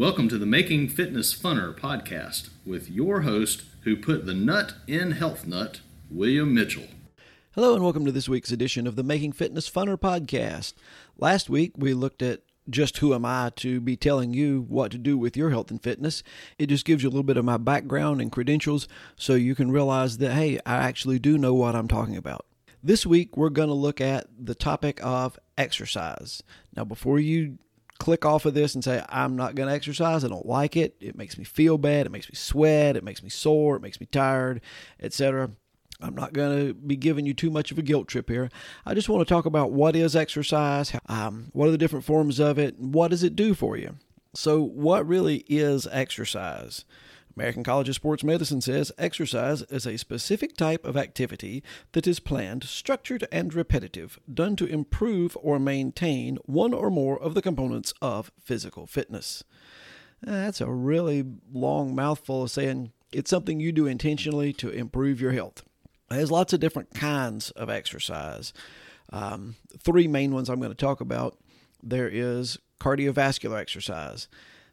Welcome to the Making Fitness Funner podcast with your host who put the nut in Health Nut, William Mitchell. Hello, and welcome to this week's edition of the Making Fitness Funner podcast. Last week, we looked at just who am I to be telling you what to do with your health and fitness. It just gives you a little bit of my background and credentials so you can realize that, hey, I actually do know what I'm talking about. This week, we're going to look at the topic of exercise. Now, before you click off of this and say, I'm not going to exercise, I don't like it, it makes me feel bad, it makes me sweat, it makes me sore, it makes me tired, etc. I'm not going to be giving you too much of a guilt trip here. I just want to talk about what is exercise, um, what are the different forms of it, and what does it do for you. So, what really is exercise? American College of Sports Medicine says exercise is a specific type of activity that is planned, structured, and repetitive, done to improve or maintain one or more of the components of physical fitness. That's a really long mouthful of saying it's something you do intentionally to improve your health. There's lots of different kinds of exercise. Um, three main ones I'm going to talk about. There is cardiovascular exercise.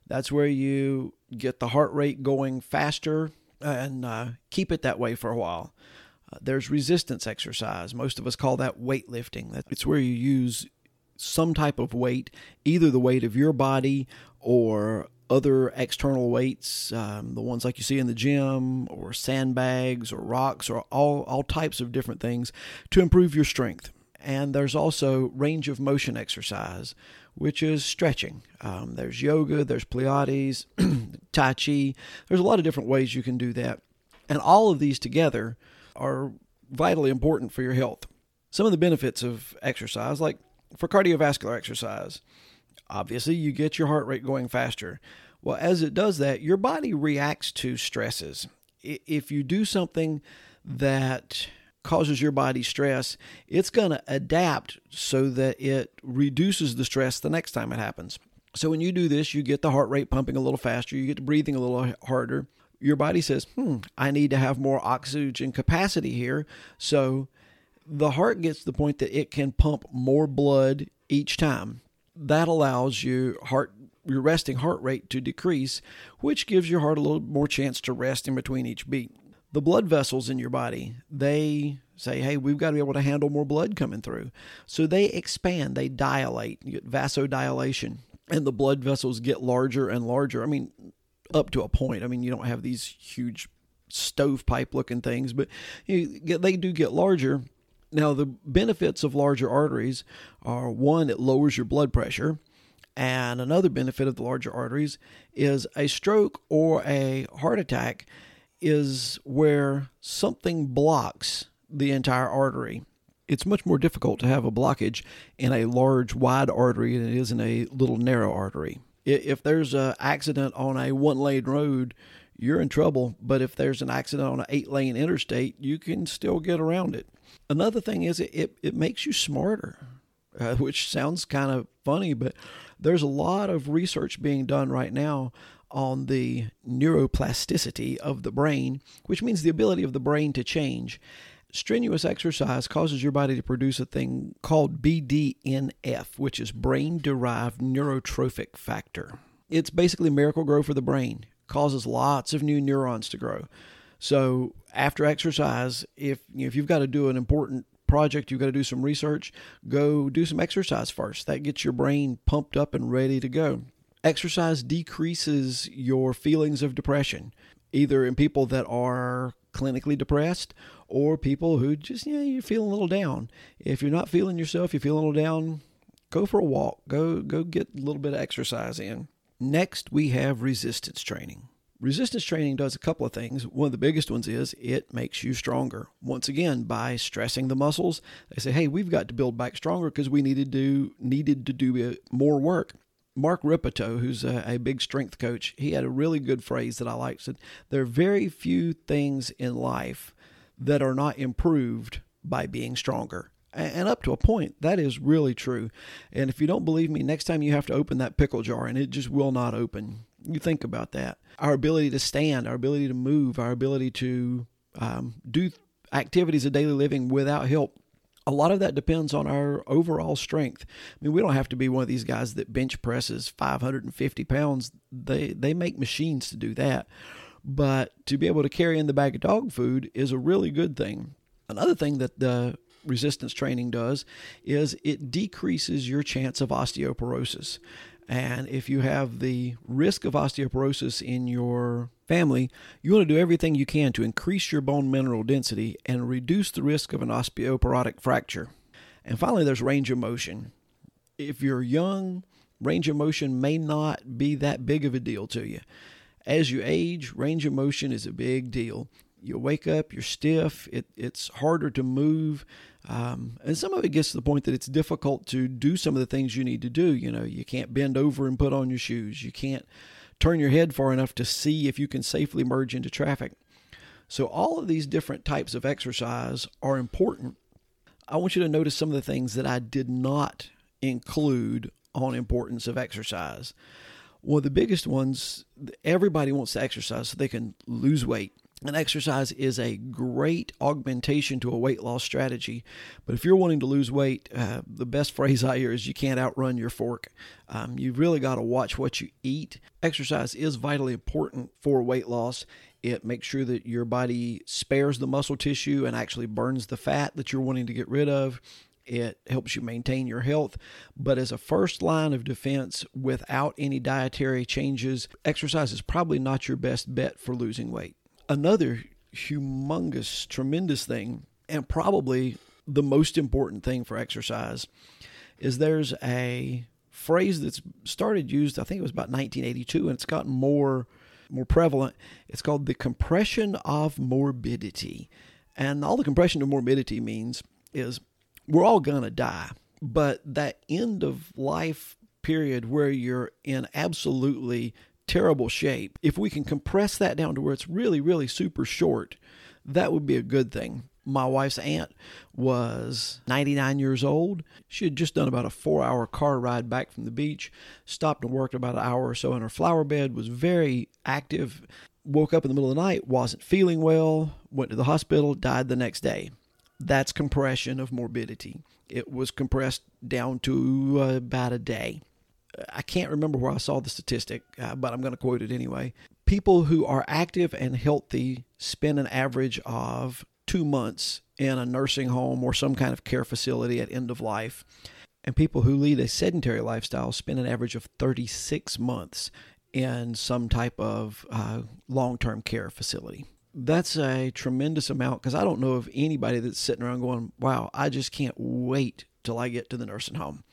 That's where you get the heart rate going faster and uh, keep it that way for a while. Uh, there's resistance exercise. Most of us call that weightlifting. It's where you use some type of weight, either the weight of your body or other external weights, um, the ones like you see in the gym, or sandbags, or rocks, or all, all types of different things to improve your strength. And there's also range of motion exercise, which is stretching. Um, there's yoga, there's Pilates, Tai Chi. There's a lot of different ways you can do that. And all of these together are vitally important for your health. Some of the benefits of exercise, like for cardiovascular exercise, obviously you get your heart rate going faster. Well, as it does that, your body reacts to stresses. If you do something that causes your body stress, it's going to adapt so that it reduces the stress the next time it happens. So when you do this, you get the heart rate pumping a little faster, you get the breathing a little harder. Your body says, hmm, I need to have more oxygen capacity here. So the heart gets to the point that it can pump more blood each time. That allows you heart your resting heart rate to decrease, which gives your heart a little more chance to rest in between each beat the blood vessels in your body, they say, hey, we've got to be able to handle more blood coming through. So they expand, they dilate, you get vasodilation, and the blood vessels get larger and larger. I mean, up to a point. I mean, you don't have these huge stovepipe looking things, but get, they do get larger. Now, the benefits of larger arteries are one, it lowers your blood pressure. And another benefit of the larger arteries is a stroke or a heart attack is where something blocks the entire artery. It's much more difficult to have a blockage in a large, wide artery than it is in a little, narrow artery. If there's an accident on a one lane road, you're in trouble. But if there's an accident on an eight lane interstate, you can still get around it. Another thing is it, it, it makes you smarter, uh, which sounds kind of funny, but there's a lot of research being done right now on the neuroplasticity of the brain, which means the ability of the brain to change. Strenuous exercise causes your body to produce a thing called BDNF, which is brain derived neurotrophic factor. It's basically Miracle-Gro for the brain, causes lots of new neurons to grow. So, after exercise, if if you've got to do an important project, you've got to do some research, go do some exercise first. That gets your brain pumped up and ready to go. Exercise decreases your feelings of depression, either in people that are clinically depressed or people who just, yeah, you're feeling a little down. If you're not feeling yourself, you're feeling a little down, go for a walk. Go go get a little bit of exercise in. Next, we have resistance training. Resistance training does a couple of things. One of the biggest ones is it makes you stronger. Once again, by stressing the muscles, they say, "Hey, we've got to build back stronger because we needed to needed to do uh, more work." Mark Rippetoe, who's a, a, big strength coach, he had a really good phrase that I like. Said, "There are very few things in life that are not improved by being stronger." And up to a point, that is really true. And if you don't believe me, next time you have to open that pickle jar and it just will not open, you think about that. Our ability to stand, our ability to move, our ability to um, do activities of daily living without help a lot of that depends on our overall strength. I mean, we don't have to be one of these guys that bench presses 550 pounds. They they make machines to do that. But to be able to carry in the bag of dog food is a really good thing. Another thing that the resistance training does is it decreases your chance of osteoporosis. And if you have the risk of osteoporosis in your family, you want to do everything you can to increase your bone mineral density and reduce the risk of an osteoporotic fracture. And finally, there's range of motion. If you're young, range of motion may not be that big of a deal to you. As you age, range of motion is a big deal. You wake up, you're stiff, it, it's harder to move. Um, and some of it gets to the point that it's difficult to do some of the things you need to do. You know, you can't bend over and put on your shoes. You can't turn your head far enough to see if you can safely merge into traffic. So, all of these different types of exercise are important. I want you to notice some of the things that I did not include on importance of exercise. One of the biggest ones, everybody wants to exercise so they can lose weight. And exercise is a great augmentation to a weight loss strategy. But if you're wanting to lose weight, uh, the best phrase I hear is you can't outrun your fork. Um, you've really got to watch what you eat. Exercise is vitally important for weight loss. It makes sure that your body spares the muscle tissue and actually burns the fat that you're wanting to get rid of. It helps you maintain your health. But as a first line of defense without any dietary changes, exercise is probably not your best bet for losing weight another humongous, tremendous thing, and probably the most important thing for exercise, is there's a phrase that's started used. I think it was about 1982, and it's gotten more more prevalent. It's called the compression of morbidity, and all the compression of morbidity means is we're all gonna die, but that end of life period where you're in absolutely terrible shape, if we can compress that down to where it's really, really super short, that would be a good thing. My wife's aunt was 99 years old. She had just done about a four hour car ride back from the beach, stopped and worked about an hour or so in her flower bed, was very active, woke up in the middle of the night, wasn't feeling well, went to the hospital, died the next day. That's compression of morbidity. It was compressed down to uh, about a day. I can't remember where I saw the statistic, uh, but I'm going to quote it anyway. People who are active and healthy spend an average of two months in a nursing home or some kind of care facility at end of life. And people who lead a sedentary lifestyle spend an average of 36 months in some type of uh, long term care facility. That's a tremendous amount because I don't know of anybody that's sitting around going, wow, I just can't wait till I get to the nursing home.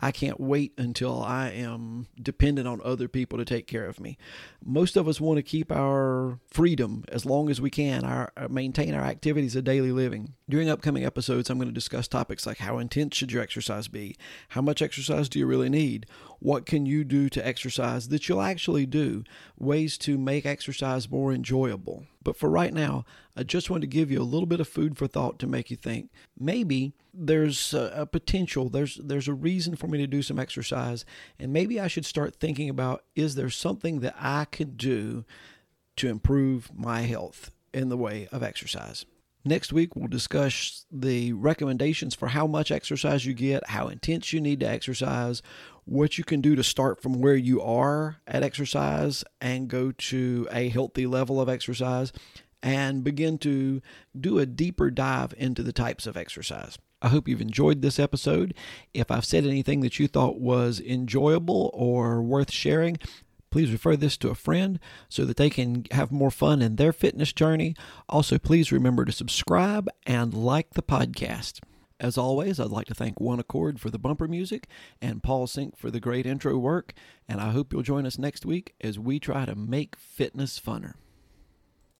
I can't wait until I am dependent on other people to take care of me. Most of us want to keep our freedom as long as we can, our uh, maintain our activities of daily living. During upcoming episodes, I'm going to discuss topics like how intense should your exercise be? How much exercise do you really need? What can you do to exercise that you'll actually do? Ways to make exercise more enjoyable. But for right now, I just want to give you a little bit of food for thought to make you think maybe there's a, potential, there's there's a reason for me to do some exercise, and maybe I should start thinking about is there something that I could do to improve my health in the way of exercise. Next week, we'll discuss the recommendations for how much exercise you get, how intense you need to exercise, what you can do to start from where you are at exercise and go to a healthy level of exercise, and begin to do a deeper dive into the types of exercise. I hope you've enjoyed this episode. If I've said anything that you thought was enjoyable or worth sharing, please refer this to a friend so that they can have more fun in their fitness journey. Also, please remember to subscribe and like the podcast. As always, I'd like to thank One Accord for the bumper music and Paul Sink for the great intro work. And I hope you'll join us next week as we try to make fitness funner.